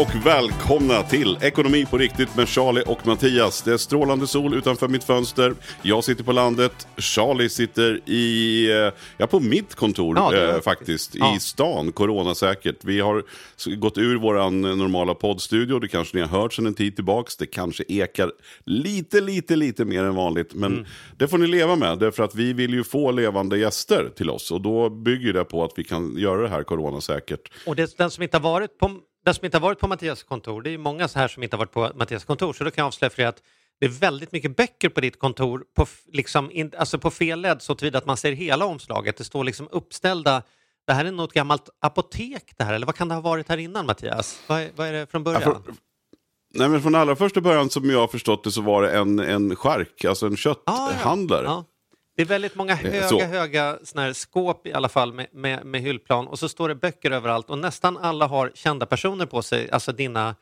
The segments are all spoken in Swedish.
Och välkomna till Ekonomi på riktigt med Charlie och Mattias. Det är strålande sol utanför mitt fönster. Jag sitter på landet. Charlie sitter i, eh, ja på mitt kontor Ja, eh, faktiskt. Ja. I stan, coronasäkert. Vi har gått ur våran normala poddstudio. Det kanske ni har hört sedan en tid tillbaks. Det kanske ekar lite, lite, lite mer än vanligt. Men Mm. det får ni leva med. Därför att vi vill ju få levande gäster till oss. Och då bygger det på att vi kan göra det här coronasäkert. Och det, den, som inte har varit på, den som inte har varit på Mattias kontor, det är ju många så här som inte har varit på Mattias kontor, så då kan jag avslöja för er att det är väldigt mycket böcker på ditt kontor, på, liksom, in, alltså på fel led så tillvida att man ser hela omslaget. Det står liksom uppställda, det här är något gammalt apotek det här, eller vad kan det ha varit här innan Mattias? Vad är, vad är det från början? Ja, för- Nej, men från allra första början som jag har förstått det så var det en, en skärk, alltså en Ah, ja. Det är väldigt många höga, så. höga såna här skåp i alla fall med, med, med hyllplan och så står det böcker överallt och nästan alla har kända personer på sig, alltså dina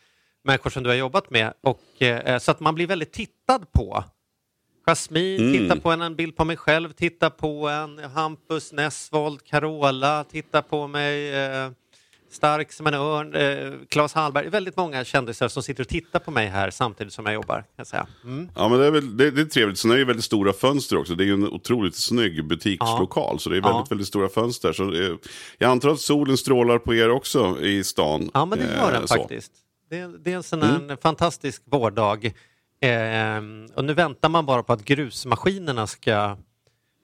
människor som du har jobbat med. Och, eh, så att man blir väldigt tittad på. Jasmin, Mm. titta på en, en bild på mig själv, titta på en Hampus Nessvold, Carola, titta på mig, eh, stark som en örn, eh, Claes Hallberg. Väldigt många kändisar som sitter och tittar på mig här samtidigt som jag jobbar. Kan säga. Mm. Ja, men det är, väl, det, det är trevligt. Sen är det väldigt stora fönster också. Det är ju en otroligt snygg butikslokal. Så det är väldigt, Ja. väldigt stora fönster. Så eh, jag antar att solen strålar på er också i stan. Ja, men det gör Eh, den så. faktiskt. Det är, det är en sån en fantastisk vårdag. Ehm, och nu väntar man bara på att grusmaskinerna ska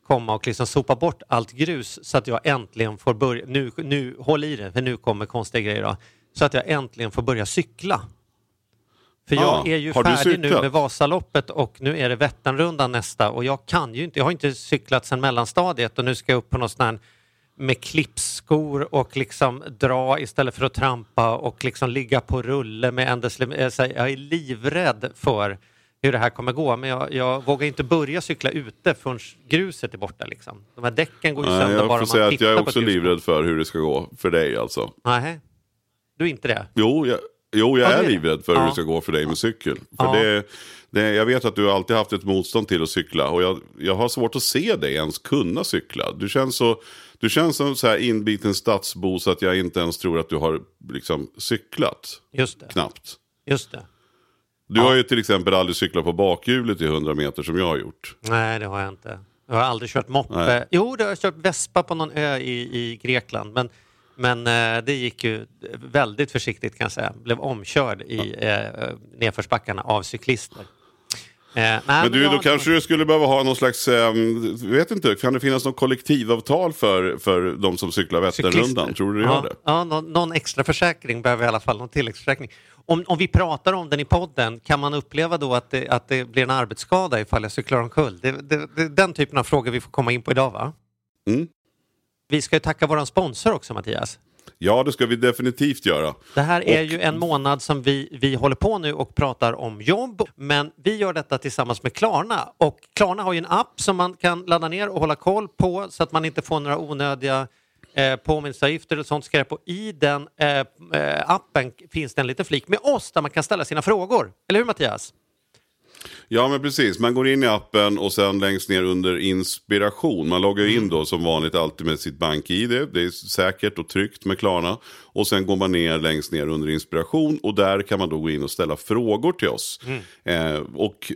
komma och liksom sopa bort allt grus så att jag äntligen får börja, nu, nu håll i det, för nu kommer konstiga grejer då, så att jag äntligen får börja cykla. För jag Ja, är ju färdig nu med Vasaloppet och nu är det Vätternrundan nästa och jag kan ju inte, jag har inte cyklat sedan mellanstadiet och nu ska jag upp på något sånt här med klippskor och liksom dra istället för att trampa och liksom ligga på rulle med en decil- eh, Jag är livrädd för hur det här kommer gå men jag, jag vågar inte börja cykla ute förrän gruset är borta. Liksom. De här däcken går ju sönder jag bara om säga man att jag är också livrädd för hur det ska gå för dig alltså. Nej, du är inte det? Jo, jag, jo, jag Ja, är livrädd för hur Ja. det ska gå för dig med cykel. För Ja. det, det, jag vet att du alltid haft ett motstånd till att cykla. Och jag, jag har svårt att se dig ens kunna cykla. Du känns, så, du känns som så här inbiten stadsbo så att jag inte ens tror att du har liksom, cyklat. Just det. Knappt. Just det. Du har ju till exempel aldrig cyklat på bakhjulet i 100 meter som jag har gjort. Nej, det har jag inte. Jag har aldrig kört moppe. Nej. Jo, det har jag kört vespa på någon ö i, i Grekland. Men, men eh, det gick ju väldigt försiktigt kan jag säga. Blev omkörd i eh, nedförsbackarna av cyklister. Eh, nej, Men du, jag då kanske du skulle behöva ha någon slags, eh, vet inte, kan det finnas något kollektivavtal för, för de som cyklar Vätternrundan? Tror du det ja, gör det? Ja, någon, någon extra försäkring behöver jag i alla fall, någon tilläggsförsäkring. Om, om vi pratar om den i podden, kan man uppleva då att det, att det blir en arbetsskada ifall jag cyklar omkull? Det, det, det är den typen av frågor vi får komma in på idag va? Mm. Vi ska ju tacka vår sponsor också Mattias. Ja, det ska vi definitivt göra. Det här är Och- ju en månad som vi, vi håller på nu och pratar om jobb, men vi gör detta tillsammans med Klarna. Och Klarna har ju en app som man kan ladda ner och hålla koll på så att man inte får några onödiga eh, påminnelseavgifter och sånt skräp. Och i den eh, eh, appen finns det en liten flik med oss där man kan ställa sina frågor. Eller hur Mattias? Ja, men precis. Man går in i appen och sen längst ner under inspiration. Man loggar in då som vanligt alltid med sitt bank-id. Det är säkert och tryggt med Klarna. Och sen går man ner längst ner under inspiration och där kan man då gå in och ställa frågor till oss. Mm. Eh, och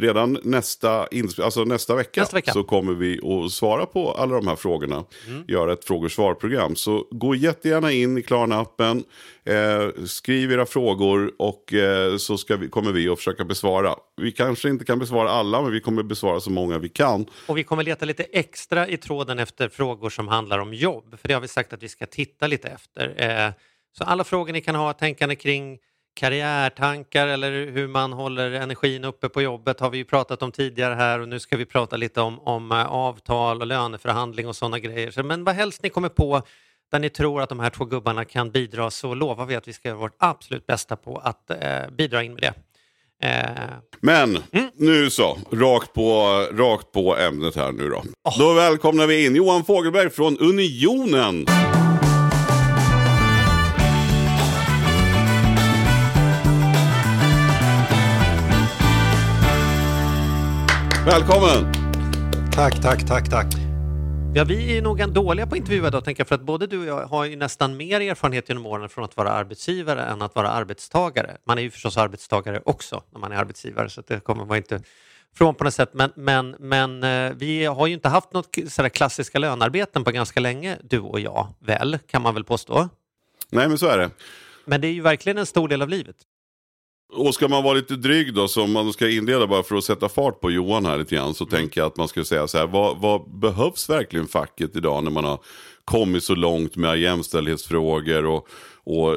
redan nästa, alltså nästa, vecka Nästa vecka. så kommer vi att svara på alla de här frågorna. Mm. Göra ett frågor-svar-program. Så gå jättegärna in i Klarna-appen. Eh, skriv era frågor och eh, så vi, kommer vi att försöka besvara. Vi kanske inte kan besvara alla men vi kommer besvara så många vi kan. Och vi kommer leta lite extra i tråden efter frågor som handlar om jobb. För det har vi sagt att vi ska titta lite efter. Eh, så alla frågor ni kan ha tänkande kring, karriärtankar eller hur man håller energin uppe på jobbet har vi ju pratat om tidigare här och nu ska vi prata lite om, om eh, avtal och löneförhandling och sådana grejer. Men vad helst ni kommer på där ni tror att de här två gubbarna kan bidra så lovar vi att vi ska göra vårt absolut bästa på att eh, bidra in med det. Eh. Men mm. nu så, rakt på, rakt på ämnet här nu då. Oh. Då välkomnar vi in Johan Fogelberg från Unionen. Välkommen! Tack, tack, tack, tack. Ja, vi är nog dåliga på att intervjua idag, tänker jag, för att både du och jag har ju nästan mer erfarenhet genom åren från att vara arbetsgivare än att vara arbetstagare. Man är ju förstås arbetstagare också när man är arbetsgivare, så det kommer man inte från på något sätt. Men, men, men eh, vi har ju inte haft något sådär klassiska lönarbeten på ganska länge, du och jag, väl, kan man väl påstå? Nej, men så är det. Men det är ju verkligen en stor del av livet. Och ska man vara lite dryg då, som man ska inleda bara för att sätta fart på Johan här lite grann, så mm. tänker jag att man ska säga så här, vad, vad, behövs verkligen facket idag när man har kommit så långt med jämställdhetsfrågor och, och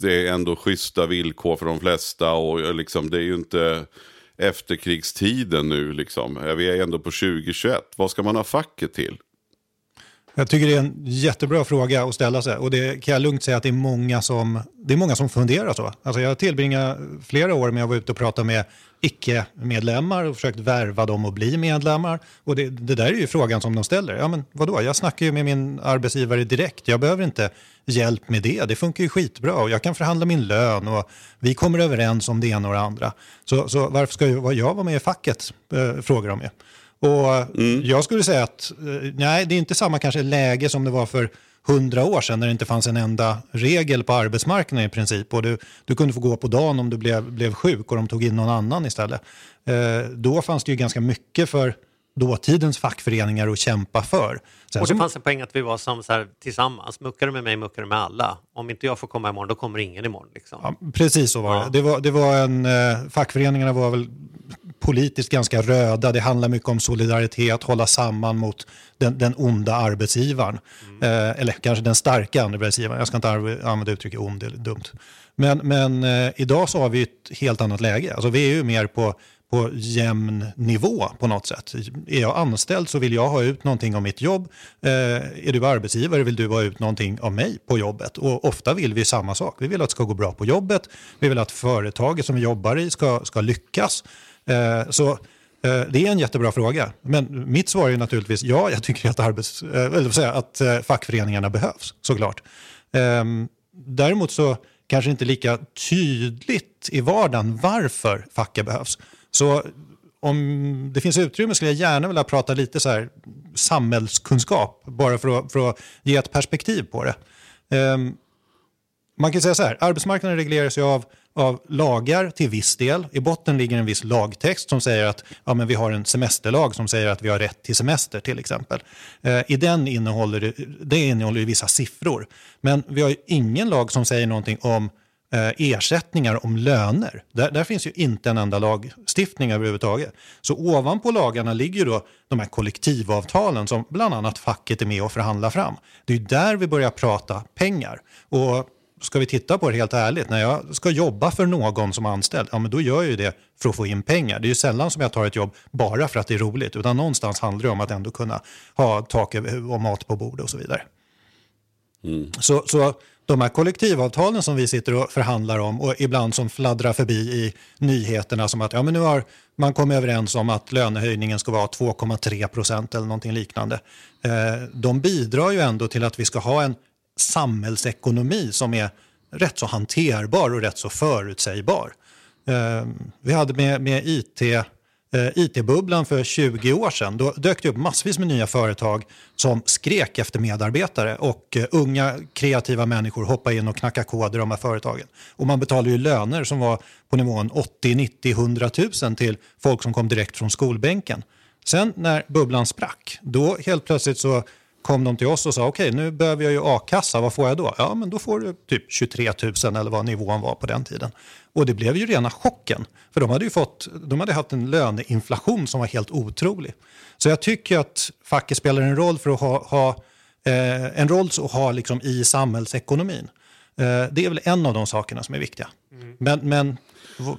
det är ändå schyssta villkor för de flesta och liksom, det är ju inte efterkrigstiden nu liksom. Vi är ändå på 2021, vad ska man ha facket till? Jag tycker det är en jättebra fråga att ställa sig och det kan jag lugnt säga att det är många som, det är många som funderar så. Alltså jag tillbringar flera år med att vara ute och prata med icke-medlemmar och försökt värva dem att bli medlemmar. Och det, det, där är ju frågan som de ställer. Ja men vadå, jag snackar ju med min arbetsgivare direkt. Jag behöver inte hjälp med det. Det funkar ju skitbra och jag kan förhandla min lön och vi kommer överens om det ena och det andra. Så, så varför ska jag vara med i facket, Eh, frågar de ju. Och mm. Jag skulle säga att eh, nej, det är inte samma kanske läge som det var för hundra år sedan när det inte fanns en enda regel på arbetsmarknaden i princip. Och du, du kunde få gå på dagen om du blev, blev sjuk och de tog in någon annan istället. Eh, då fanns det ju ganska mycket för dåtidens fackföreningar att kämpa för. Sen och det som... fanns en poäng att vi var som så här, tillsammans, muckar du med mig, muckar du med alla. Om inte jag får komma imorgon, då kommer ingen imorgon. Liksom. Ja, precis så var ja. det. Det var, det var en, eh, fackföreningarna var väl politiskt ganska röda. Det handlar mycket om solidaritet, hålla samman mot den, den onda arbetsgivaren. Mm. Eh, eller kanske den starka arbetsgivaren. Jag ska inte använda uttrycket ond, det är dumt. Men, men eh, idag så har vi ett helt annat läge. Alltså, vi är ju mer på, på jämn nivå på något sätt. Är jag anställd så vill jag ha ut någonting av mitt jobb. Eh, är du arbetsgivare vill du ha ut någonting av mig på jobbet. Och ofta vill vi samma sak. Vi vill att det ska gå bra på jobbet. Vi vill att företaget som vi jobbar i ska, ska lyckas. Eh, så eh, det är en jättebra fråga. Men mitt svar är naturligtvis ja, jag tycker att, arbets, eh, eller säga, att eh, fackföreningarna behövs, såklart. Ehm, däremot så kanske inte lika tydligt i vardagen varför facket behövs. Så om det finns utrymme skulle jag gärna vilja prata lite så här samhällskunskap, bara för att, för att ge ett perspektiv på det. Um, man kan säga så här, arbetsmarknaden regleras ju av av lagar till viss del. I botten ligger en viss lagtext som säger att ja, men vi har en semesterlag som säger att vi har rätt till semester till exempel. Eh, I den innehåller det innehåller vissa siffror. Men vi har ju ingen lag som säger någonting om ersättningar om löner. Där, där, finns ju inte en enda lagstiftning överhuvudtaget. Så ovanpå lagarna ligger då de här kollektivavtalen som bland annat facket är med och förhandlar fram. Det är där vi börjar prata pengar. Och ska vi titta på det helt ärligt, när jag ska jobba för någon som anställd, ja men då gör jag ju det för att få in pengar. Det är ju sällan som jag tar ett jobb bara för att det är roligt, utan någonstans handlar det om att ändå kunna ha tak och mat på bordet och så vidare. Mm. Så, så de här kollektivavtalen som vi sitter och förhandlar om och ibland som fladdrar förbi i nyheterna som att ja, men nu har man kommit överens om att lönehöjningen ska vara 2,3 procent eller någonting liknande. Eh, de bidrar ju ändå till att vi ska ha en samhällsekonomi som är rätt så hanterbar och rätt så förutsägbar. Eh, vi hade med, med IT, Eh, IT-bubblan för 20 år sedan. Då dök det upp massvis med nya företag som skrek efter medarbetare och eh, unga kreativa människor hoppade in och knackade koder i de här företagen. Och man betalade ju löner som var på nivån 80, 90, 100 000 till folk som kom direkt från skolbänken. Sen när bubblan sprack, då helt plötsligt så kom de till oss och sa okej okay, nu behöver jag ju a-kassa, vad får jag då? Ja men då får du typ 23 000 eller vad nivån var på den tiden. Och det blev ju rena chocken, för de hade ju fått, de hade haft en löneinflation som var helt otrolig. Så jag tycker att facket spelar en roll för att ha, ha eh, en roll att ha liksom i samhällsekonomin. Eh, det är väl en av de sakerna som är viktiga. Men, men v-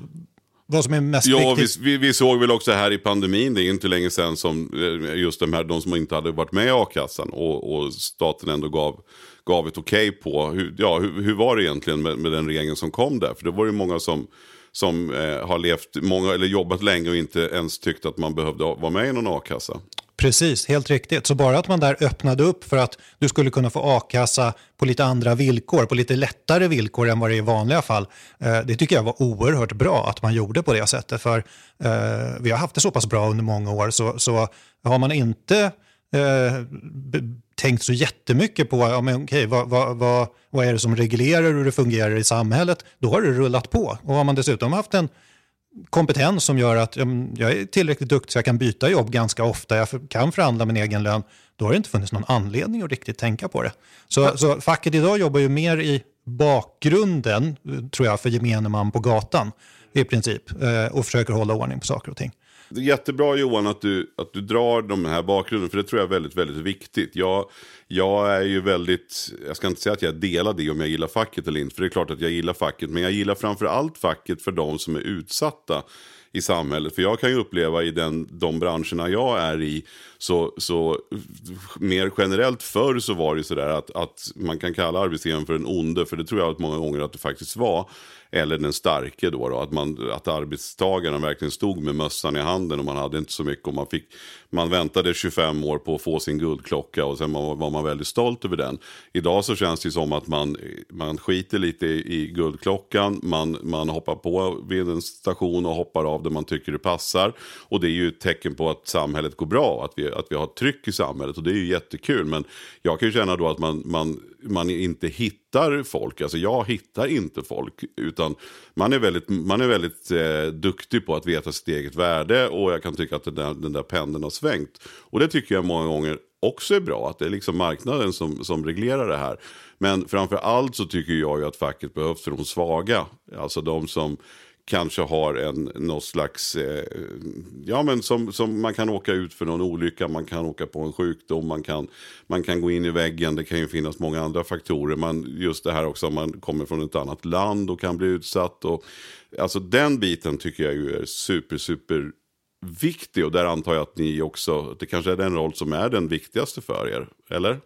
vad som är mest Ja, viktigt... vi, vi, vi såg väl också här i pandemin, det är inte länge sedan som eh, just de här, de som inte hade varit med i a-kassan och, och staten ändå gav, gav ett okej på, hur, ja, hur, hur var det egentligen med, med den regeln som kom där? För det var ju många som, som eh, har levt, många, eller jobbat länge och inte ens tyckte att man behövde vara med i någon a-kassa. Precis, helt riktigt. Så bara att man där öppnade upp för att du skulle kunna få a-kassa på lite andra villkor, på lite lättare villkor än vad det är i vanliga fall. Eh, det tycker jag var oerhört bra att man gjorde på det sättet. För eh, vi har haft det så pass bra under många år, så, så har man inte eh, tänkt så jättemycket på ja, men okej, vad, vad, vad, vad är det som reglerar hur det fungerar i samhället, då har det rullat på. Och har man dessutom haft en kompetens som gör att jag är tillräckligt duktig så jag kan byta jobb ganska ofta, jag kan förhandla min egen lön, då har det inte funnits någon anledning att riktigt tänka på det. Så, så facket idag jobbar ju mer i bakgrunden, tror jag, för gemene man på gatan i princip, eh, och försöker hålla ordning på saker och ting. Det är jättebra Johan att du, att du drar de här bakgrunden, för det tror jag är väldigt, väldigt viktigt. Jag, jag är ju väldigt, jag ska inte säga att jag delar det om jag gillar facket eller inte, för det är klart att jag gillar facket, men jag gillar framför allt facket för de som är utsatta i samhället. För jag kan ju uppleva i den, de branscherna jag är i, så, så mer generellt förr så var det sådär att, att man kan kalla arbetsgivaren för en onde, för det tror jag att många gånger att det faktiskt var. Eller den starke då, då att, man, att arbetstagaren verkligen stod med mössan i handen och man hade inte så mycket och man, fick, man väntade 25 år på att få sin guldklocka och sen var, var man väldigt stolt över den. Idag så känns det som att man, man skiter lite i, i guldklockan, man, man hoppar på vid en station och hoppar av där man tycker det passar. Och det är ju ett tecken på att samhället går bra, att vi, att vi har tryck i samhället och det är ju jättekul. Men jag kan ju känna då att man, man, man inte hittar folk, alltså jag hittar inte folk. Utan man är väldigt, man är väldigt eh, duktig på att veta sitt eget värde och jag kan tycka att den där, den där pendeln har svängt. Och det tycker jag många gånger också är bra, att det är liksom marknaden som, som reglerar det här. Men framför allt så tycker jag ju att facket behövs för de svaga. Alltså de som kanske har en någon slags, eh, ja men som, som man kan åka ut för någon olycka, man kan åka på en sjukdom, man kan, man kan gå in i väggen, det kan ju finnas många andra faktorer. Man, just det här också om man kommer från ett annat land och kan bli utsatt. Och, alltså den biten tycker jag ju är super, super viktig och där antar jag att ni också, det kanske är den roll som är den viktigaste för er, eller?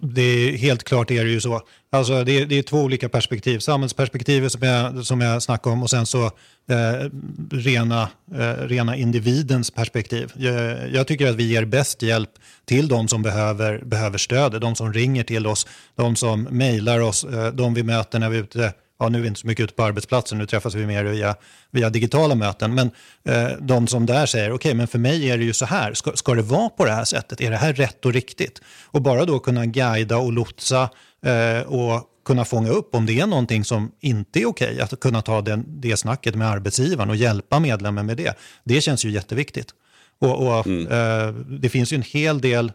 Det är, helt klart är det ju så. Alltså det, är, det är två olika perspektiv. Samhällsperspektivet som jag, som jag snackade om och sen så eh, rena, eh, rena individens perspektiv. Jag, jag tycker att vi ger bäst hjälp till de som behöver, behöver stöd, de som ringer till oss, de som mejlar oss, eh, de vi möter när vi är ute ja, nu är vi inte så mycket ute på arbetsplatsen, nu träffas vi mer via, via digitala möten, men eh, de som där säger, okej, okay, men för mig är det ju så här, ska, ska det vara på det här sättet? Är det här rätt och riktigt? Och bara då kunna guida och lotsa eh, och kunna fånga upp om det är någonting som inte är okej, okay, att kunna ta den, det snacket med arbetsgivaren och hjälpa medlemmen med det, det känns ju jätteviktigt. Och, och mm. eh, det finns ju en hel del,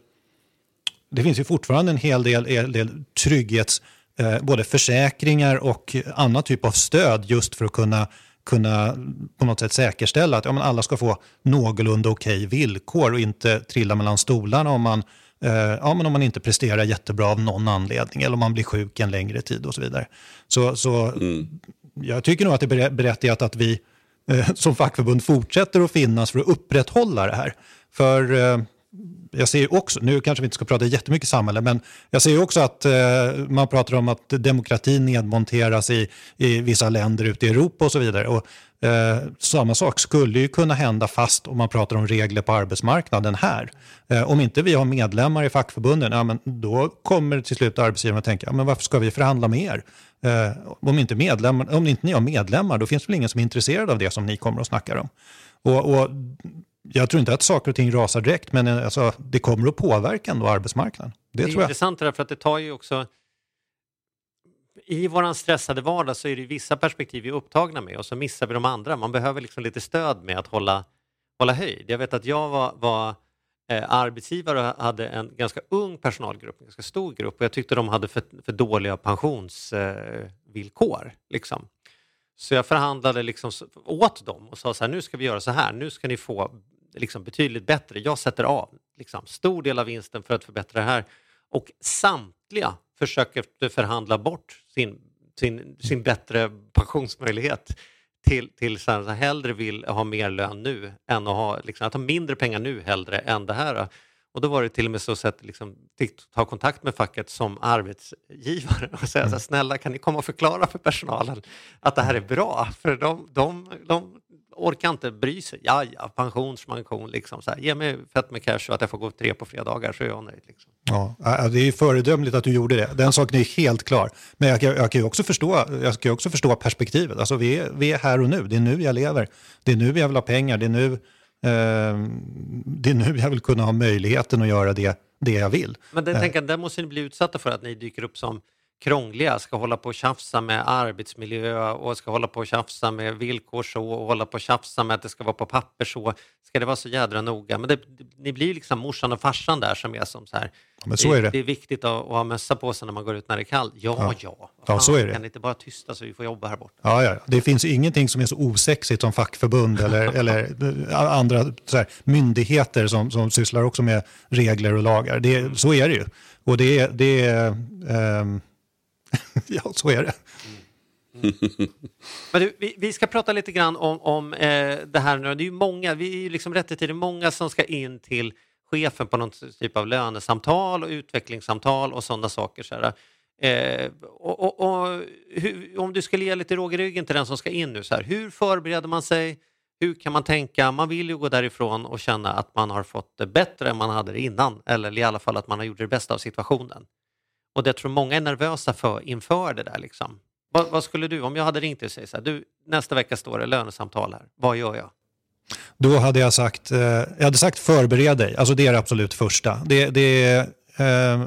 det finns ju fortfarande en hel del, en del trygghets eh, både försäkringar och annan typ av stöd just för att kunna, kunna på något sätt säkerställa att ja, alla ska få någorlunda okej villkor och inte trilla mellan stolarna om man, eh, ja, men om man inte presterar jättebra av någon anledning eller om man blir sjuk en längre tid och så vidare. Så, så mm. jag tycker nog att det är berättigat att vi eh, som fackförbund fortsätter att finnas för att upprätthålla det här. För eh, jag ser ju också, nu kanske vi inte ska prata jättemycket samhälle, men jag ser ju också att eh, man pratar om att demokratin nedmonteras i, i vissa länder ute i Europa och så vidare. Och, eh, samma sak skulle ju kunna hända fast om man pratar om regler på arbetsmarknaden här. Eh, om inte vi har medlemmar i fackförbunden, ja, men då kommer till slut arbetsgivaren att tänka, ja, men varför ska vi förhandla med er? Eh, om, inte medlemmar, om inte ni har medlemmar, då finns det väl ingen som är intresserad av det som ni kommer och snackar om. Och, och jag tror inte att saker och ting rasar direkt, men alltså, det kommer att påverka ändå arbetsmarknaden. Det, det är tror jag. intressant det där, för att det tar ju också... I vår stressade vardag så är det vissa perspektiv vi är upptagna med och så missar vi de andra. Man behöver liksom lite stöd med att hålla, hålla höjd. Jag vet att jag var, var eh, arbetsgivare och hade en ganska ung personalgrupp, en ganska stor grupp och jag tyckte de hade för, för dåliga pensionsvillkor. Eh, liksom. Så jag förhandlade liksom åt dem och sa så här, nu ska vi göra så här, nu ska ni få liksom betydligt bättre. Jag sätter av liksom, stor del av vinsten för att förbättra det här. Och samtliga försöker förhandla bort sin sin, sin bättre pensionsmöjlighet till, till så här, hellre vill ha mer lön nu än att ha, liksom, att ha mindre pengar nu hellre än det här. Och då var det till och med så att liksom ta kontakt med facket som arbetsgivare och säga så här, snälla kan ni komma och förklara för personalen att det här är bra? För de, de, de orkar inte bry sig. Ja, ja, pension, pension, liksom så här. Ge mig fett med cash och att jag får gå tre på fredagar så är jag nöjd. Liksom. Ja, det är föredömligt att du gjorde det. Den saken är helt klar. Men jag, jag, jag kan ju också förstå, jag kan också förstå perspektivet. Alltså vi, är, vi är här och nu. Det är nu jag lever. Det är nu jag vill ha pengar. Det är nu, eh, det är nu jag vill kunna ha möjligheten att göra det, det jag vill. Men den, eh. tänker, där måste ni bli utsatta för att ni dyker upp som krångliga, ska hålla på och tjafsa med arbetsmiljö och ska hålla på och tjafsa med villkor så och hålla på och tjafsa med att det ska vara på papper så. Ska det vara så jädra noga? Men det, ni blir liksom morsan och farsan där som är som så här. Men så är det. det är viktigt att, att ha mössa på sig när man går ut när det är kallt. Ja, ja. ja. ja så är det. Kan ni inte bara tysta så vi får jobba här borta? Ja, ja. Det finns ingenting som är så osexigt som fackförbund eller, eller andra så här, myndigheter som, som sysslar också med regler och lagar. Det, så är det ju. Och det, det är... Um, ja, så är det. Mm. Men du, vi, vi, ska prata lite grann om, om eh, det här nu. Det är ju många, vi är ju liksom rätt i tiden, många som ska in till chefen på någon typ av lönesamtal och utvecklingssamtal och sådana saker. Så eh, och, och, och hur, om du skulle ge lite råg i ryggen till den som ska in nu, så här, hur förbereder man sig? Hur kan man tänka? Man vill ju gå därifrån och känna att man har fått det bättre än man hade det innan, eller i alla fall att man har gjort det bästa av situationen. Och det jag tror många är nervösa för inför det där. Liksom. Vad, vad skulle du, om jag hade ringt dig och sagt så här, du, nästa vecka står det lönesamtal här, vad gör jag? Då hade jag sagt, eh, jag hade sagt förbered dig, alltså det är det absolut första. Det, det, eh,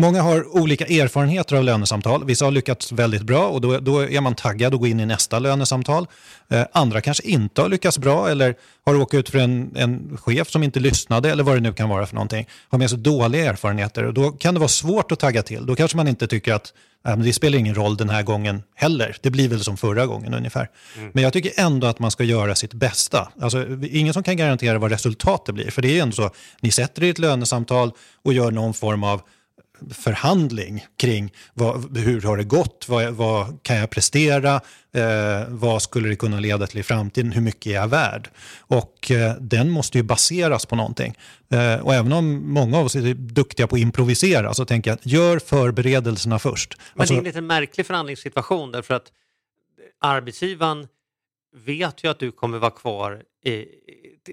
Många har olika erfarenheter av lönesamtal. Vissa har lyckats väldigt bra och då, då är man taggad att gå in i nästa lönesamtal. Eh, andra kanske inte har lyckats bra eller har råkat ut för en, en chef som inte lyssnade eller vad det nu kan vara för någonting. Har med sig dåliga erfarenheter och då kan det vara svårt att tagga till. Då kanske man inte tycker att äh, det spelar ingen roll den här gången heller. Det blir väl som förra gången ungefär. Mm. Men jag tycker ändå att man ska göra sitt bästa. Alltså, ingen som kan garantera vad resultatet blir. För det är ju ändå så, ni sätter er i ett lönesamtal och gör någon form av förhandling kring vad, hur har det gått, vad, vad kan jag prestera, eh, vad skulle det kunna leda till i framtiden, hur mycket är jag värd? Och eh, den måste ju baseras på någonting. Eh, och även om många av oss är duktiga på att improvisera så tänker jag att gör förberedelserna först. Men alltså, det är en lite märklig förhandlingssituation därför att arbetsgivaren vet ju att du kommer vara kvar i,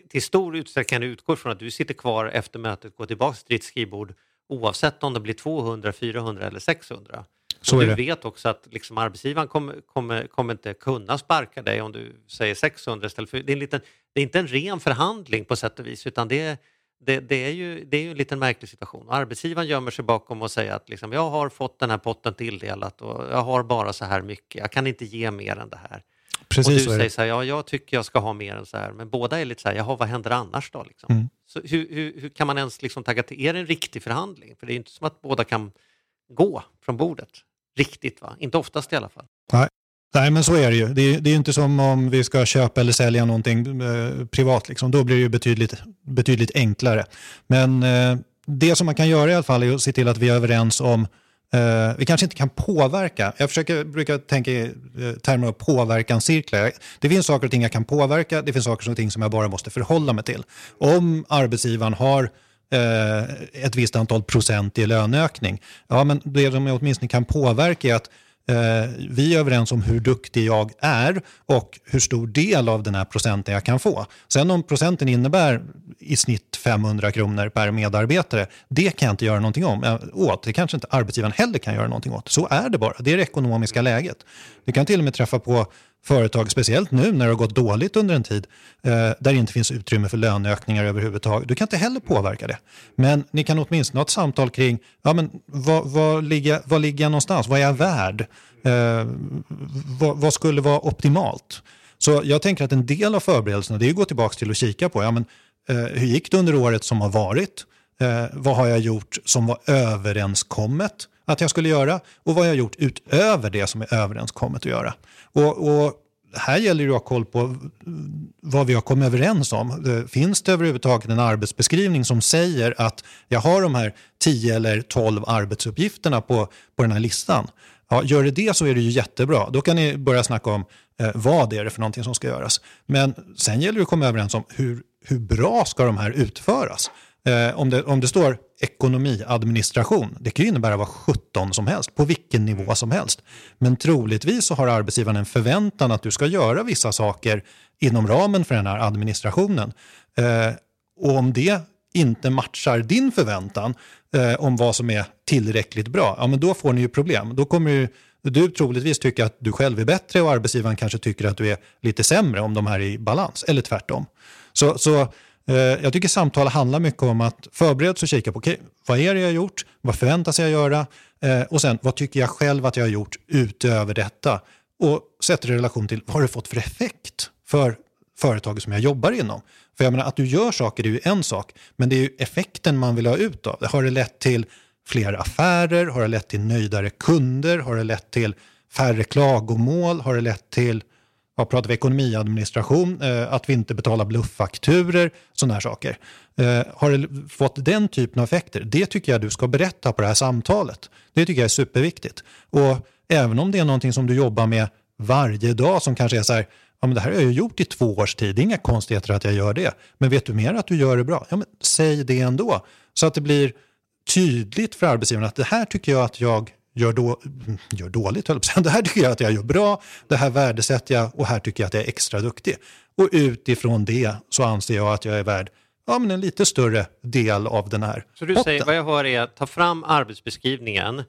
till stor utsträckning utgår från att du sitter kvar efter mötet, går tillbaka till ditt skrivbord oavsett om det blir 200, 400 eller 600. Så och du vet också att liksom arbetsgivaren kommer, kommer, kommer inte kunna sparka dig om du säger 600 istället för... Det är, en liten, det är inte en ren förhandling på sätt och vis utan det är, det, det, är ju, det är ju en liten märklig situation. Arbetsgivaren gömmer sig bakom och säger att liksom, jag har fått den här potten tilldelat och jag har bara så här mycket, jag kan inte ge mer än det här. Precis och du så säger så här, ja jag tycker jag ska ha mer än så här, men båda är lite så här, jaha vad händer annars då? Liksom. Mm. Så hur, hur, hur, kan man ens liksom tagga till, är det en riktig förhandling? För det är inte som att båda kan gå från bordet. Riktigt va? Inte oftast i alla fall. Nej. Nej, men så är det ju. Det är, det är inte som om vi ska köpa eller sälja någonting eh, privat. Liksom. Då blir det ju betydligt, betydligt enklare. Men eh, det som man kan göra i alla fall är att se till att vi är överens om Eh, vi kanske inte kan påverka. Jag försöker, brukar tänka i eh, termer av påverkanscirklar. Det finns saker och ting jag kan påverka, det finns saker och ting som jag bara måste förhålla mig till. Om arbetsgivaren har eh, ett visst antal procent i löneökning, ja, men det de jag åtminstone kan påverka är att Eh, vi är överens om hur duktig jag är och hur stor del av den här procenten jag kan få. Sen om procenten innebär i snitt 500 kronor per medarbetare, det kan jag inte göra någonting om, eh, åt. Det kanske inte arbetsgivaren heller kan göra någonting åt. Så är det bara. Det är det ekonomiska läget. Det kan till och med träffa på företag, speciellt nu när det har gått dåligt under en tid, eh, där det inte finns utrymme för löneökningar överhuvudtaget. Du kan inte heller påverka det. Men ni kan åtminstone ha ett samtal kring, ja men vad, vad, ligger, vad ligger jag någonstans? Vad är jag värd? Eh, vad, vad, skulle vara optimalt? Så jag tänker att en del av förberedelserna, det är att gå tillbaka till och kika på, ja men eh, hur gick det under året som har varit? Eh, vad har jag gjort som var överenskommet att jag skulle göra och vad jag har gjort utöver det som är överenskommet att göra. Och, och här gäller det att ha koll på vad vi har kommit överens om. Eh, finns det överhuvudtaget en arbetsbeskrivning som säger att jag har de här 10 eller 12 arbetsuppgifterna på, på den här listan? Ja, gör det det så är det ju jättebra. Då kan ni börja snacka om eh, vad är det för någonting som ska göras. Men sen gäller det att komma överens om hur, hur bra ska de här utföras. Eh, om, det, om det står ekonomiadministration, det kan ju innebära vad 17 som helst, på vilken nivå som helst. Men troligtvis så har arbetsgivaren en förväntan att du ska göra vissa saker inom ramen för den här administrationen. Eh, och om det inte matchar din förväntan eh, om vad som är tillräckligt bra, ja men då får ni ju problem. Då kommer ju du troligtvis tycka att du själv är bättre och arbetsgivaren kanske tycker att du är lite sämre om de här är i balans, eller tvärtom. Så, så Eh, jag tycker samtal handlar mycket om att förbereda sig och kika på okay, vad är det jag har gjort, vad förväntas jag göra eh, och sen vad tycker jag själv att jag har gjort utöver detta och sätter det i relation till vad har det fått för effekt för företaget som jag jobbar inom. För jag menar, att du gör saker är ju en sak, men det är ju effekten man vill ha ut av det. Har det lett till fler affärer? Har det lett till nöjdare kunder? Har det lett till färre klagomål? Har det lett till, vad pratar vi, ekonomiadministration? Eh, att vi inte betalar blufffakturer? Sådana här saker. Eh, har det fått den typen av effekter? Det tycker jag du ska berätta på det här samtalet. Det tycker jag är superviktigt. Och även om det är någonting som du jobbar med varje dag som kanske är så här, ja, men det här har jag gjort i två års tid, det är inga konstigheter att jag gör det. Men vet du mer att du gör det bra? Ja, men säg det ändå. Så att det blir tydligt för arbetsgivaren att det här tycker jag att jag gör, då, gör dåligt, höll det här tycker jag att jag gör bra, det här värdesätter jag och här tycker jag att jag är extra duktig. Och utifrån det så anser jag att jag är värd ja, men en lite större del av den här Så du potten. säger, vad jag hör är, ta fram arbetsbeskrivningen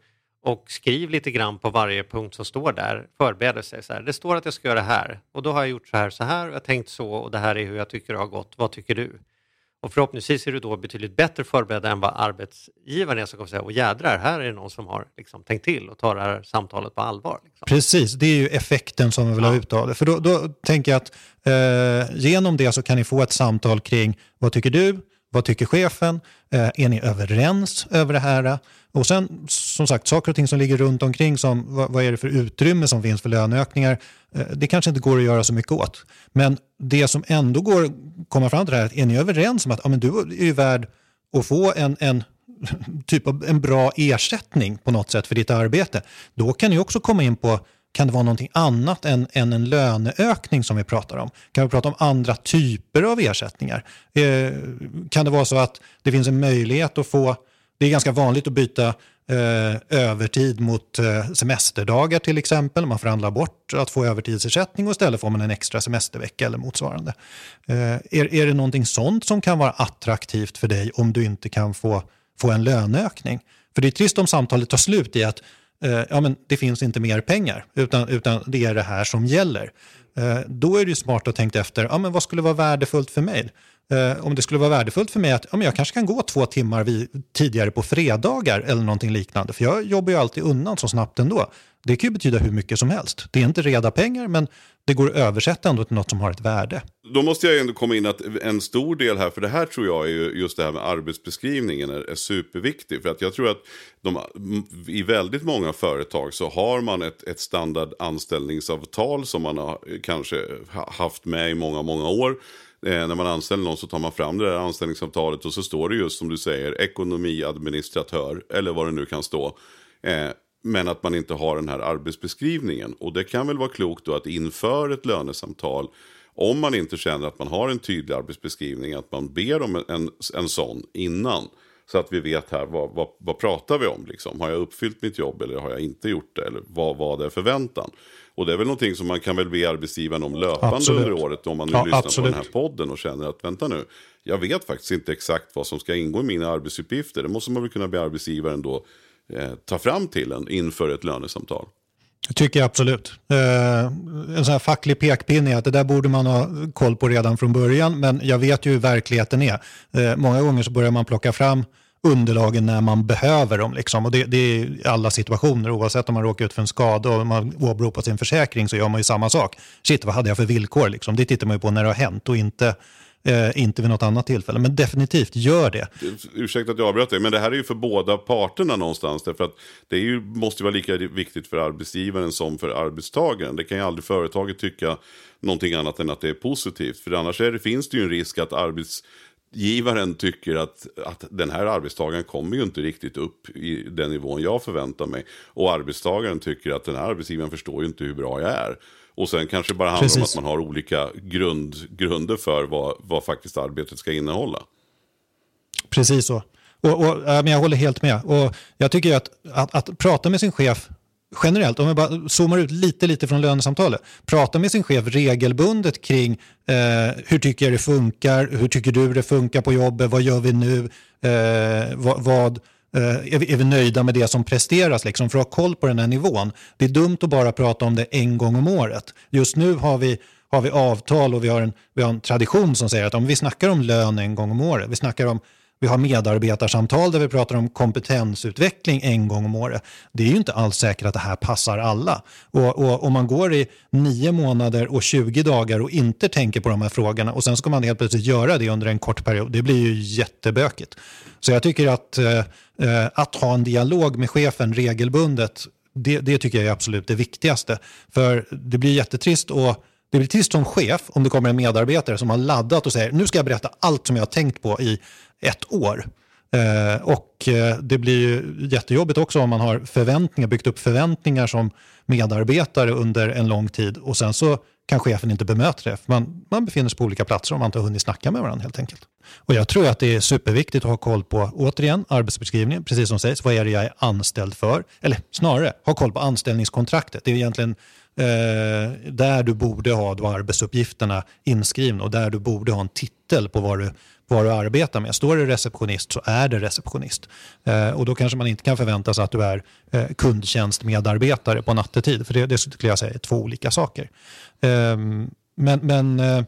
och skriv lite grann på varje punkt som står där. Förbered sig. Så här. Det står att jag ska göra det här och då har jag gjort så här, så här och jag har tänkt så och det här är hur jag tycker det har gått. Vad tycker du? Och förhoppningsvis är du då betydligt bättre förberedd än vad arbetsgivaren är som kommer säga, och jädrar, här är det någon som har liksom, tänkt till och tar det här samtalet på allvar. Liksom. Precis, det är ju effekten som vi vill ha ut av det. För då, då tänker jag att eh, genom det så kan ni få ett samtal kring vad tycker du, vad tycker chefen, eh, är ni överens över det här? Och sen som sagt, saker och ting som ligger runt omkring som vad, vad är det för utrymme som finns för löneökningar? Eh, det kanske inte går att göra så mycket åt. Men det som ändå går att komma fram till det här, är ni överens om att ja, men du är ju värd att få en, en typ av en bra ersättning på något sätt för ditt arbete. Då kan ni också komma in på kan det vara någonting annat än, än en löneökning som vi pratar om? Kan vi prata om andra typer av ersättningar? Eh, kan det vara så att det finns en möjlighet att få, det är ganska vanligt att byta eh, övertid mot eh, semesterdagar till exempel. Man förhandlar bort att få övertidsersättning och istället får man en extra semestervecka eller motsvarande. Eh, är, är det någonting sånt som kan vara attraktivt för dig om du inte kan få, få en löneökning? För det är trist om samtalet tar slut i att eh, ja, men det finns inte mer pengar, utan, utan det är det här som gäller. Eh, då är det ju smart att tänka efter, ja, men vad skulle vara värdefullt för mig? Eh, om det skulle vara värdefullt för mig att ja, jag kanske kan gå två timmar vid, tidigare på fredagar eller någonting liknande, för jag jobbar ju alltid undan så snabbt ändå. Det kan ju betyda hur mycket som helst. Det är inte reda pengar, men det går att översätta ändå till något som har ett värde. Då måste jag ändå komma in att en stor del här, för det här tror jag är ju just det här med arbetsbeskrivningen är, är superviktig. För att jag tror att de, i väldigt många företag så har man ett, ett standard anställningsavtal som man har kanske haft med i många, många år. Eh, när man anställer någon så tar man fram det där anställningsavtalet och så står det just som du säger ekonomiadministratör eller vad det nu kan stå. Eh, men att man inte har den här arbetsbeskrivningen. Och det kan väl vara klokt då att inför ett lönesamtal, om man inte känner att man har en tydlig arbetsbeskrivning, att man ber om en, en sån innan. Så att vi vet här, vad, vad, vad pratar vi om? Liksom? Har jag uppfyllt mitt jobb eller har jag inte gjort det? Eller vad var det förväntan? Och det är väl någonting som man kan väl be arbetsgivaren om löpande Absolut. under året. Om man nu Ja, lyssnar absolut. på den här podden och känner att vänta nu. Jag vet faktiskt inte exakt vad som ska ingå i mina arbetsuppgifter. Det måste man väl kunna be arbetsgivaren då eh, ta fram till en inför ett lönesamtal. Det tycker jag absolut. Eh, en sån här facklig pekpinne är att det där borde man ha koll på redan från början, men jag vet ju hur verkligheten är. Eh, många gånger så börjar man plocka fram underlagen när man behöver dem. Liksom. Och det, det är i alla situationer, oavsett om man råkar ut för en skada och man åberopar sin försäkring så gör man ju samma sak. Shit, vad hade jag för villkor? Liksom. Det tittar man ju på när det har hänt och inte, eh, inte vid något annat tillfälle. Men definitivt, gör det. Ursäkta att jag avbröt dig, men det här är ju för båda parterna någonstans. Därför att det är ju, måste ju vara lika viktigt för arbetsgivaren som för arbetstagaren. Det kan ju aldrig företaget tycka någonting annat än att det är positivt. För annars är det, finns det ju en risk att arbets arbetsgivaren tycker att, att den här arbetstagaren kommer ju inte riktigt upp i den nivån jag förväntar mig. Och arbetstagaren tycker att den här arbetsgivaren förstår ju inte hur bra jag är. Och sen kanske bara handlar Precis. om att man har olika grund, grunder för vad, vad faktiskt arbetet ska innehålla. Precis så. Och, och, men jag håller helt med. Och jag tycker att, att, att prata med sin chef generellt, om vi bara zoomar ut lite, lite från lönesamtalet, prata med sin chef regelbundet kring eh, hur tycker jag det funkar, hur tycker du det funkar på jobbet, vad gör vi nu, eh, vad, vad eh, är, vi, är, vi, nöjda med det som presteras, liksom, för att ha koll på den här nivån. Det är dumt att bara prata om det en gång om året. Just nu har vi, har vi avtal och vi har, en, vi har en tradition som säger att om vi snackar om lön en gång om året, vi snackar om vi har medarbetarsamtal där vi pratar om kompetensutveckling en gång om året. Det är ju inte alls säkert att det här passar alla. Och, och om man går i nio månader och 20 dagar och inte tänker på de här frågorna och sen ska man helt plötsligt göra det under en kort period, det blir ju jättebökigt. Så jag tycker att, eh, eh att ha en dialog med chefen regelbundet, det, det tycker jag är absolut det viktigaste. För det blir jättetrist och det blir trist som chef om det kommer en medarbetare som har laddat och säger nu ska jag berätta allt som jag har tänkt på i ett år. Eh, och eh, det blir ju jättejobbigt också om man har förväntningar, byggt upp förväntningar som medarbetare under en lång tid och sen så kan chefen inte bemöta det. Man, man befinner sig på olika platser om man inte har hunnit snacka med varandra helt enkelt. Och jag tror att det är superviktigt att ha koll på, återigen, arbetsbeskrivningen, precis som sägs, vad är det jag är anställd för? Eller snarare, ha koll på anställningskontraktet. Det är egentligen eh, där du borde ha då arbetsuppgifterna inskrivna och där du borde ha en titel på vad du, vad du arbetar med. Står det receptionist så är det receptionist. Eh, och då kanske man inte kan förvänta sig att du är eh, kundtjänstmedarbetare på nattetid, för det, det skulle jag säga är två olika saker. Eh, men, men eh,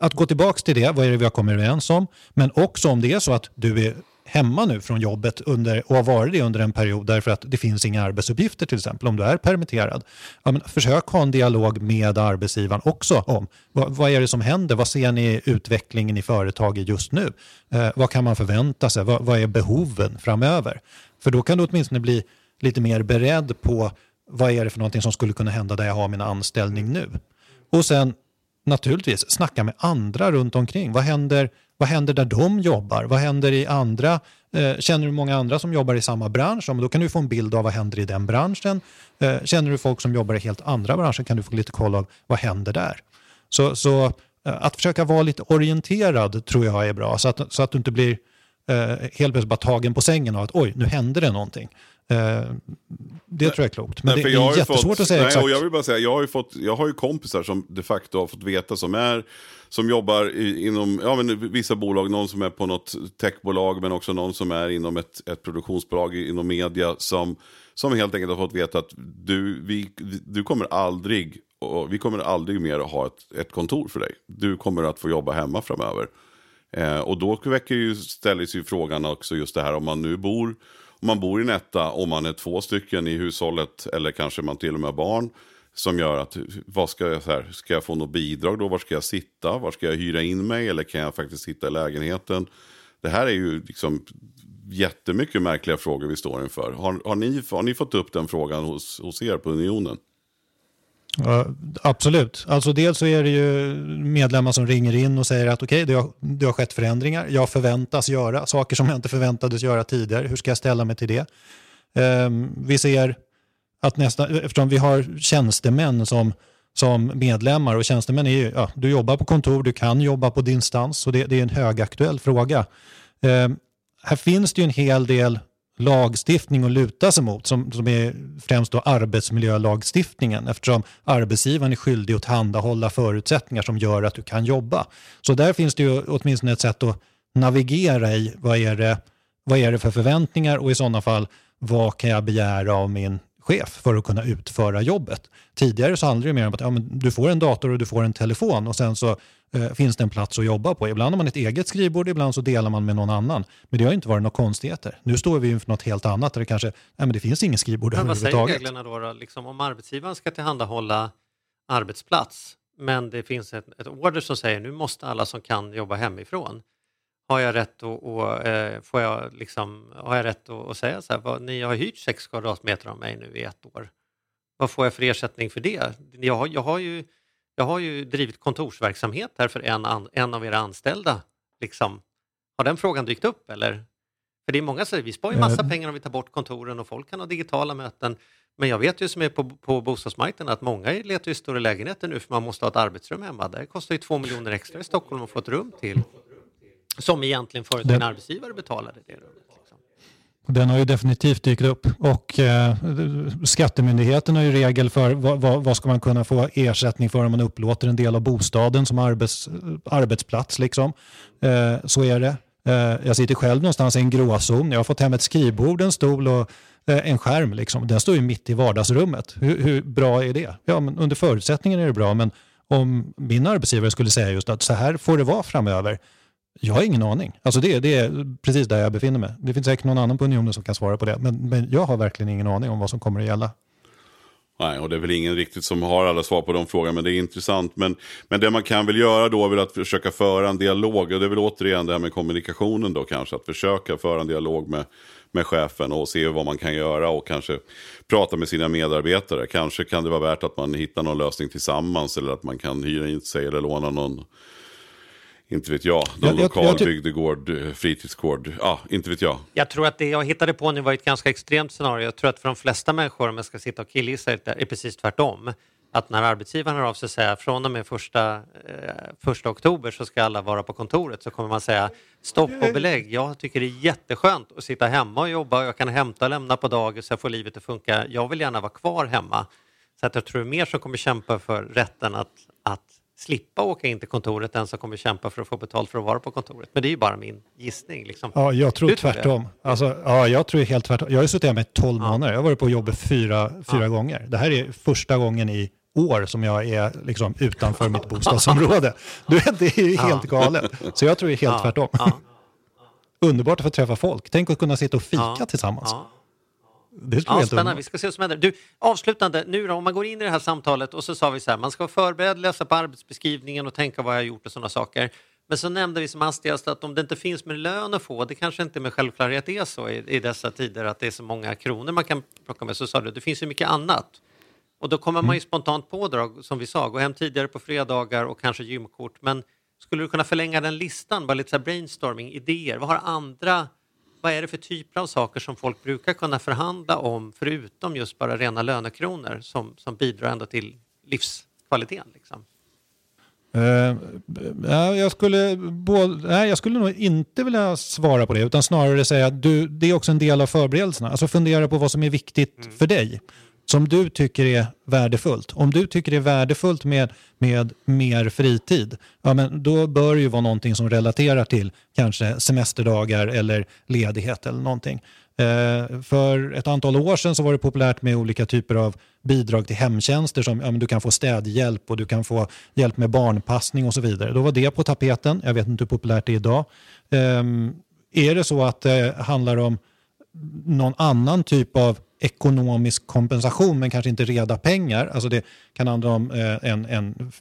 att gå tillbaka till det, vad är det vi har kommit överens om? Men också om det är så att du är hemma nu från jobbet under, och har varit det under en period därför att det finns inga arbetsuppgifter till exempel, om du är permitterad. Ja, men försök ha en dialog med arbetsgivaren också om vad, vad är det som händer, vad ser ni utvecklingen i företaget just nu? Eh, vad kan man förvänta sig, vad, vad är behoven framöver? För då kan du åtminstone bli lite mer beredd på vad är det för någonting som skulle kunna hända där jag har min anställning nu. Och sen naturligtvis snacka med andra runt omkring. Vad händer, vad händer där de jobbar? Vad händer i andra? Eh, känner du många andra som jobbar i samma bransch? då kan du få en bild av vad händer i den branschen. Eh, känner du folk som jobbar i helt andra branscher kan du få lite koll av vad händer där. Så, så eh, att försöka vara lite orienterad tror jag är bra så att, så att du inte blir eh, helt plötsligt bara tagen på sängen av att oj, nu händer det någonting. Eh, det tror jag är klokt. Men nej, det, är jättesvårt fått, att säga nej, exakt. Och jag vill bara säga, jag har, ju fått, jag har ju kompisar som de facto har fått veta som är som jobbar i, inom ja, men vissa bolag, någon som är på något techbolag men också någon som är inom ett, ett produktionsbolag inom media som, som helt enkelt har fått veta att du, vi, du kommer aldrig, och vi kommer aldrig mer att ha ett, ett kontor för dig. Du kommer att få jobba hemma framöver. Eh, och då väcker ju, ställer sig frågan också just det här om man nu bor man bor i en etta, om man är två stycken i hushållet eller kanske man till och med har barn. Som gör att, vad ska jag, så här, ska jag få något bidrag då? Var ska jag sitta? Var ska jag hyra in mig? Eller kan jag faktiskt sitta i lägenheten? Det här är ju liksom jättemycket märkliga frågor vi står inför. Har, har, ni, har ni fått upp den frågan hos, hos er på Unionen? Ja, absolut. Alltså dels så är det ju medlemmar som ringer in och säger att okej, okay, det, har, det har skett förändringar. Jag förväntas göra saker som jag inte förväntades göra tidigare. Hur ska jag ställa mig till det? Um, vi ser att nästan, eftersom vi har tjänstemän som, som medlemmar och tjänstemän är ju, ja, du jobbar på kontor, du kan jobba på distans och det, det är en högaktuell fråga. Um, här finns det ju en hel del lagstiftning att luta sig mot som, som är främst då arbetsmiljölagstiftningen eftersom arbetsgivaren är skyldig att tillhandahålla förutsättningar som gör att du kan jobba. Så där finns det ju åtminstone ett sätt att navigera i vad är det, vad är det för förväntningar och i sådana fall vad kan jag begära av min chef för att kunna utföra jobbet. Tidigare så handlade det mer om att ja, men du får en dator och du får en telefon och sen så eh, finns det en plats att jobba på. Ibland har man ett eget skrivbord, ibland så delar man med någon annan. Men det har inte varit några konstigheter. Nu står vi inför något helt annat där det kanske nej, men det finns ingen skrivbord men överhuvudtaget. Vad säger reglerna då? då? Liksom, om arbetsgivaren ska tillhandahålla arbetsplats men det finns ett, ett order som säger nu måste alla som kan jobba hemifrån. Har jag rätt att, och, eh, får jag liksom, har jag rätt att, att säga så här, vad, ni har hyrt 6 kvadratmeter av mig nu i ett år. Vad får jag för ersättning för det? Jag har, jag har, ju, jag har ju drivit kontorsverksamhet här för en, en av era anställda liksom, Har den frågan dykt upp eller? För det är många som vi sparar ju massa pengar om vi tar bort kontoren och folk kan ha digitala möten. Men jag vet ju som är på, på bostadsmarknaden att många letar ju större lägenheter nu för man måste ha ett arbetsrum hemma. Det kostar ju två miljoner extra i Stockholm att få ett rum till. Som egentligen förut en arbetsgivare betalade det rummet. Liksom. Den har ju definitivt dykt upp och eh, skattemyndigheten har ju regel för vad, vad, vad, ska man kunna få ersättning för om man upplåter en del av bostaden som arbets, arbetsplats. Liksom. Eh, så är det. Eh, jag sitter själv någonstans i en gråzon. Jag har fått hem ett skrivbord, en stol och eh, en skärm. Liksom. Den står ju mitt i vardagsrummet. Hur, hur bra är det? Ja, men under förutsättningen är det bra, men om min arbetsgivare skulle säga just att så här får det vara framöver, jag har ingen aning. Alltså det, det är precis där jag befinner mig. Det finns säkert någon annan på Unionen som kan svara på det, men, men jag har verkligen ingen aning om vad som kommer att gälla. Nej, och det är väl ingen riktigt som har alla svar på de frågorna, men det är intressant. Men, men det man kan väl göra då är väl att försöka föra en dialog. Och det är väl återigen det här med kommunikationen då kanske. Att försöka föra en dialog med, med chefen och se vad man kan göra och kanske prata med sina medarbetare. Kanske kan det vara värt att man hittar någon lösning tillsammans eller att man kan hyra in sig eller låna någon inte vet jag, någon jag, lokal jag, bygdegård, eh, fritidsgård, ja, inte vet jag. Jag tror att det jag hittade på nu var ett ganska extremt scenario. Jag tror att för de flesta människor, om jag ska sitta och killgissa lite, är precis tvärtom. Att när arbetsgivaren hör av sig och säger från och med första, eh, första oktober så ska alla vara på kontoret så kommer man säga stopp och belägg. Jag tycker det är jätteskönt att sitta hemma och jobba. Jag kan hämta och lämna på dagis, jag får livet att funka. Jag vill gärna vara kvar hemma. Så att jag tror det är mer som kommer kämpa för rätten att, att slippa åka in till kontoret än som kommer kämpa för att få betalt för att vara på kontoret. Men det är ju bara min gissning. Liksom. Ja, jag tror tvärtom. Alltså, ja, jag tror helt tvärtom. Jag har suttit här med 12 ja. månader. Jag har varit på jobbet fyra, fyra ja. gånger. Det här är första gången i år som jag är liksom utanför mitt bostadsområde. Du det är helt galet. Så jag tror helt ja. tvärtom. Underbart att få träffa folk. Tänk att kunna sitta och fika tillsammans. Det ja, spännande. Vi ska se vad som händer. Du, avslutande, nu då, om man går in i det här samtalet och så sa vi så här, man ska vara förberedd, läsa på arbetsbeskrivningen och tänka vad jag har gjort och sådana saker. Men så nämnde vi som hastigast att om det inte finns med lön att få, det kanske inte med självklarhet är så i, i dessa tider att det är så många kronor man kan plocka med, så sa du, det finns ju mycket annat. Och då kommer man ju mm. spontant på, då, som vi sa, gå hem tidigare på fredagar och kanske gymkort. Men skulle du kunna förlänga den listan, bara lite så brainstorming, idéer, vad har andra vad är det för typer av saker som folk brukar kunna förhandla om förutom just bara rena lönekronor som, som bidrar ändå till livskvaliteten? Liksom? Uh, jag, skulle både, nej, jag skulle nog inte vilja svara på det utan snarare säga att du, det är också en del av förberedelserna. Alltså fundera på vad som är viktigt mm. för dig som du tycker är värdefullt. Om du tycker det är värdefullt med, med mer fritid, ja, men då bör det ju vara någonting som relaterar till kanske semesterdagar eller ledighet eller någonting. Eh, för ett antal år sedan så var det populärt med olika typer av bidrag till hemtjänster som ja, men du kan få städhjälp och du kan få hjälp med barnpassning och så vidare. Då var det på tapeten. Jag vet inte hur populärt det är idag. Eh, är det så att det handlar om någon annan typ av ekonomisk kompensation men kanske inte reda pengar. Alltså det kan handla om eh, en, en,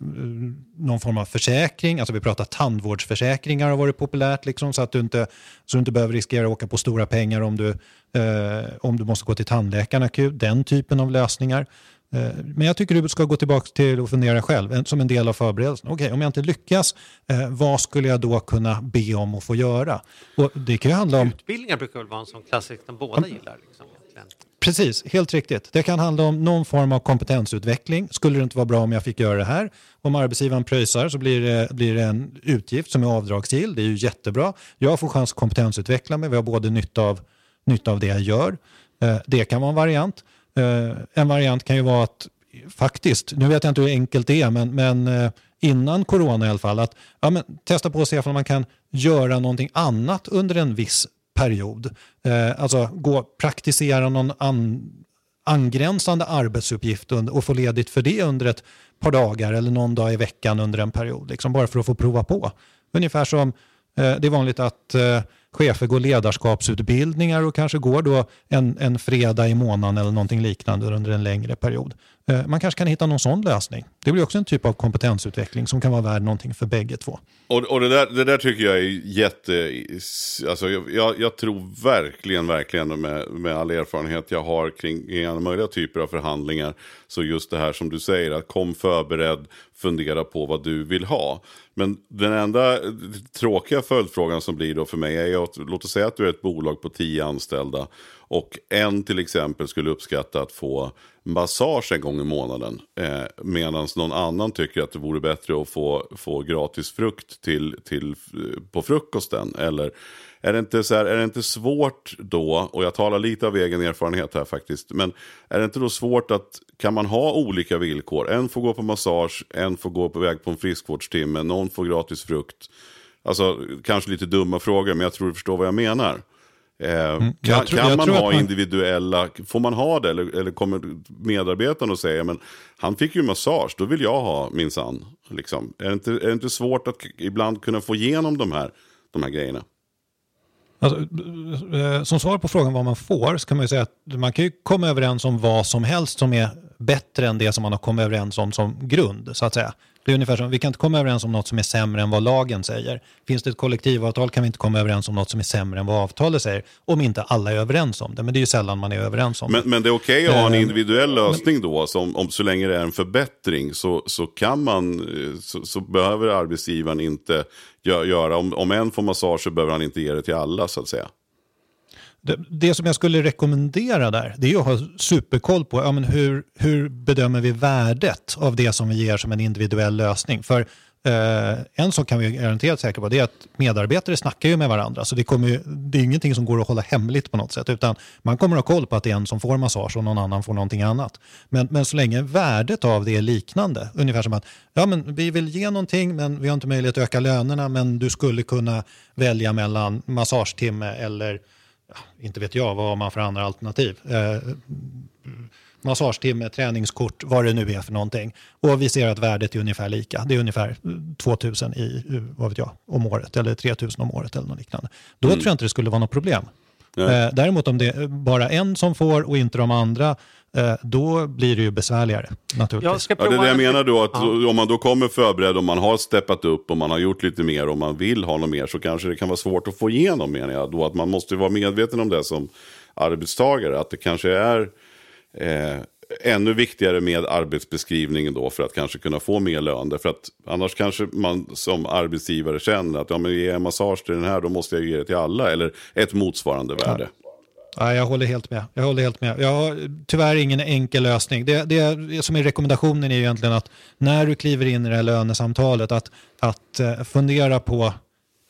någon form av försäkring. Alltså vi pratar tandvårdsförsäkringar har varit populärt liksom, så, att du inte, så du inte behöver riskera att åka på stora pengar om du, eh, om du måste gå till tandläkaren akut. Den typen av lösningar. Eh, men jag tycker du ska gå tillbaka till och fundera själv som en del av förberedelsen. Okej, okay, om jag inte lyckas, eh, vad skulle jag då kunna be om att få göra? Och det kan ju handla om... Utbildningar brukar väl vara en sån klassisk som båda gillar? Liksom. Precis, helt riktigt. Det kan handla om någon form av kompetensutveckling. Skulle det inte vara bra om jag fick göra det här? Om arbetsgivaren pröjsar så blir det, blir det en utgift som är avdragsgill. Det är ju jättebra. Jag får chans att kompetensutveckla mig. Vi har både nytta av, nytta av det jag gör. Eh, det kan vara en variant. Eh, en variant kan ju vara att faktiskt, nu vet jag inte hur enkelt det är, men, men eh, innan corona i alla fall, att ja, men, testa på att se om man kan göra någonting annat under en viss period. Eh, alltså gå, praktisera någon an, angränsande arbetsuppgift och få ledigt för det under ett par dagar eller någon dag i veckan under en period. Liksom bara för att få prova på. Ungefär som eh, det är vanligt att eh, chefer går ledarskapsutbildningar och kanske går då en, en fredag i månaden eller någonting liknande under en längre period. Eh, man kanske kan hitta någon sån lösning. Det blir också en typ av kompetensutveckling som kan vara värd någonting för bägge två. Och, och det, där, det där tycker jag är jätte... Alltså jag, jag, jag tror verkligen, verkligen med, med all erfarenhet jag har kring, kring alla möjliga typer av förhandlingar. Så just det här som du säger, att kom förberedd, fundera på vad du vill ha. Men den enda tråkiga följdfrågan som blir då för mig är att låt oss säga att du är ett bolag på tio anställda. Och en till exempel skulle uppskatta att få massage en gång i månaden. Eh, Medan någon annan tycker att det vore bättre att få, få gratis frukt till, till, eh, på frukosten. Eller är det, inte så här, är det inte svårt då, och jag talar lite av egen erfarenhet här faktiskt. Men är det inte då svårt att, kan man ha olika villkor? En får gå på massage, en får gå på väg på en friskvårdstimme, någon får gratis frukt. Alltså kanske lite dumma frågor, men jag tror du förstår vad jag menar. Eh, kan jag tror- kan man ha man- individuella, får man ha det? Eller, eller kommer medarbetaren och säger, men han fick ju massage, då vill jag ha minsann. Liksom. Är, det inte, är det inte svårt att ibland kunna få igenom de här, de här grejerna? Alltså, eh, som svar på frågan vad man får så kan man ju säga att man kan ju komma överens om vad som helst som är bättre än det som man har kommit överens om som grund. så att säga. Det är ungefär som, vi kan inte komma överens om något som är sämre än vad lagen säger. Finns det ett kollektivavtal kan vi inte komma överens om något som är sämre än vad avtalet säger. Om inte alla är överens om det, men det är ju sällan man är överens om det. Men, men det är okej att ha en Eh, individuell lösning då, som, om, så länge det är en förbättring så, så kan man, eh, så, så behöver arbetsgivaren inte gö- göra, om, om en får massage så behöver han inte ge det till alla så att säga. Det, det som jag skulle rekommendera där, det är att ha superkoll på ja, men hur, hur bedömer vi värdet av det som vi ger som en individuell lösning. För eh, en sak kan vi garanterat säkra på, det är att medarbetare snackar ju med varandra. Så det, kommer ju, det är ingenting som går att hålla hemligt på något sätt. Utan man kommer att ha koll på att det är en som får massage och någon annan får någonting annat. Men, men så länge värdet av det är liknande, ungefär som att ja, men vi vill ge någonting men vi har inte möjlighet att öka lönerna men du skulle kunna välja mellan massagetimme eller inte vet jag vad har man för andra alternativ. Eh, massagetimme, träningskort, vad det nu är för någonting. Och vi ser att värdet är ungefär lika. Det är ungefär 2000 i, eh, vad vet jag, om året eller 3000 om året eller något liknande. Då tror jag inte det skulle vara något problem. Eh, däremot om det är bara en som får och inte de andra, eh, då blir det ju besvärligare naturligtvis. Jag ska Ja, det är det jag en- menar då, att Ja. om man då kommer förberedd och man har steppat upp och man har gjort lite mer och man vill ha något mer så kanske det kan vara svårt att få igenom menar jag. Då att man måste vara medveten om det som arbetstagare, att det kanske är eh, ännu viktigare med arbetsbeskrivningen då för att kanske kunna få mer lön. Därför att annars kanske man som arbetsgivare känner att ja, men ger jag massage till den här då måste jag ge det till alla eller ett motsvarande värde. Ja, jag håller helt med. Jag håller helt med. Jag har tyvärr ingen enkel lösning. Det, det som är rekommendationen är ju egentligen att när du kliver in i det här lönesamtalet att, att eh, fundera på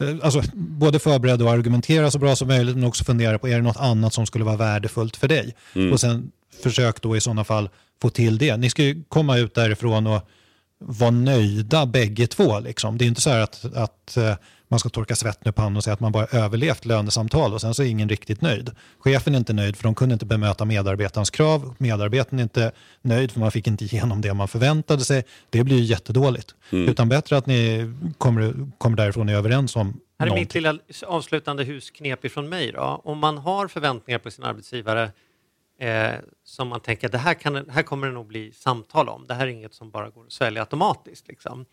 eh, Alltså, både förbereda och argumentera så bra som möjligt men också fundera på är det något annat som skulle vara värdefullt för dig. Och sen försök då i sådana fall få till det. Ni ska ju komma ut därifrån och vara nöjda bägge två. Liksom. Det är inte så här att, att eh, man ska torka svett nu på handen och säga att man bara överlevt lönesamtal och sen så är ingen riktigt nöjd. Chefen är inte nöjd för de kunde inte bemöta medarbetarens krav. Medarbetaren är inte nöjd för man fick inte igenom det man förväntade sig. Det blir ju jättedåligt. Utan bättre att ni kommer, kommer därifrån och är överens om Här är någonting. mitt lilla avslutande husknep ifrån mig. Då. Om man har förväntningar på sin arbetsgivare eh, som man tänker det här, kan, här kommer det nog bli samtal om. Det här är inget som bara går att svälja automatiskt. Liksom.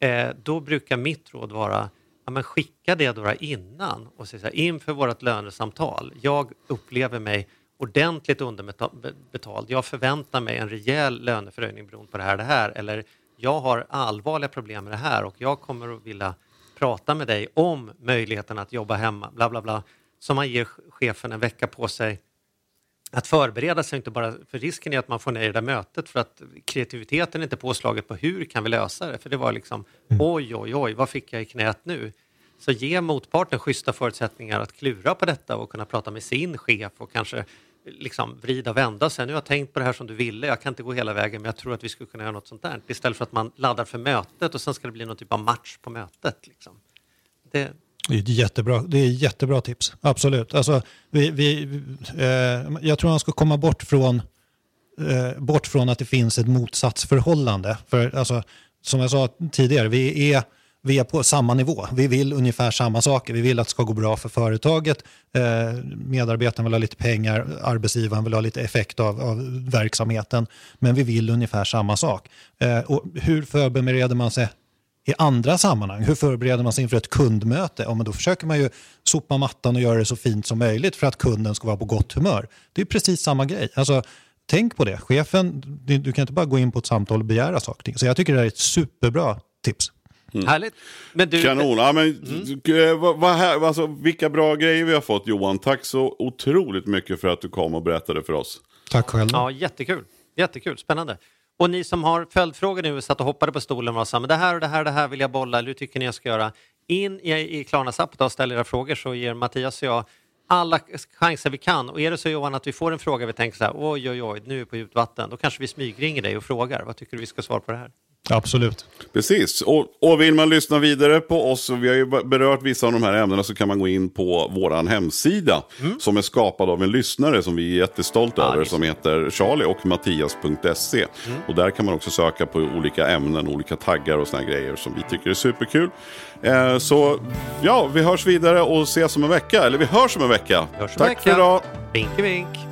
Eh, då brukar mitt råd vara men skicka det då innan och säga så här, inför vårt lönesamtal. Jag upplever mig ordentligt underbetald. Jag förväntar mig en rejäl löneförhöjning beroende på det här det här. Eller jag har allvarliga problem med det här och jag kommer att vilja prata med dig om möjligheten att jobba hemma. Bla, bla, bla. Så man ger chefen en vecka på sig att förbereda sig, inte bara för risken är att man får ner det där mötet för att kreativiteten är inte påslaget på hur kan vi lösa det? För det var liksom oj, oj, oj, vad fick jag i knät nu? Så ge motparten schyssta förutsättningar att klura på detta och kunna prata med sin chef och kanske liksom vrida och vända sig. Nu har jag tänkt på det här som du ville, jag kan inte gå hela vägen men jag tror att vi skulle kunna göra något sånt där. Istället för att man laddar för mötet och sen ska det bli någon typ av match på mötet. Liksom. Det, det är ett jättebra, det är jättebra tips, absolut. Alltså, vi, vi, eh, jag tror man ska komma bort från, eh, bort från att det finns ett motsatsförhållande. För, alltså, som jag sa tidigare, vi är vi är på samma nivå. Vi vill ungefär samma saker. Vi vill att det ska gå bra för företaget. Eh, medarbetaren vill ha lite pengar, arbetsgivaren vill ha lite effekt av, av verksamheten. Men vi vill ungefär samma sak. Eh, och hur förbereder man sig i andra sammanhang? Hur förbereder man sig inför ett kundmöte? Ja, men då försöker man ju sopa mattan och göra det så fint som möjligt för att kunden ska vara på gott humör. Det är precis samma grej. Alltså, tänk på det. Chefen, du kan inte bara gå in på ett samtal och begära saker. Så jag tycker det här är ett superbra tips. Mm. Härligt. Men du, Kanon. Ja, men, mm. vad, vad här, alltså, vilka bra grejer vi har fått Johan. Tack så otroligt mycket för att du kom och berättade för oss. Tack själv. Ja, jättekul. Jättekul. Spännande. Och ni som har följdfrågor nu, satt och hoppade på stolen och sa men det här och det här och det här vill jag bolla, eller hur tycker ni jag ska göra? In i, i Klarnas app och ställ era frågor så ger Mattias och jag alla chanser vi kan. Och är det så Johan att vi får en fråga vi tänker så här, oj oj oj, nu är vi på djupt vatten, då kanske vi smygringer dig och frågar, vad tycker du vi ska svara på det här? Absolut. Precis. Och, och vill man lyssna vidare på oss, och vi har ju berört vissa av de här ämnena, så kan man gå in på vår hemsida. Mm. Som är skapad av en lyssnare som vi är jättestolta ja, över. Som heter Charlie och Mattias.se. Mm. Och där kan man också söka på olika ämnen, olika taggar och såna grejer som vi tycker är superkul. Eh, så ja, vi hörs vidare och ses om en vecka. Eller vi hörs om en vecka. Tack vecka. för idag. Vinky vink.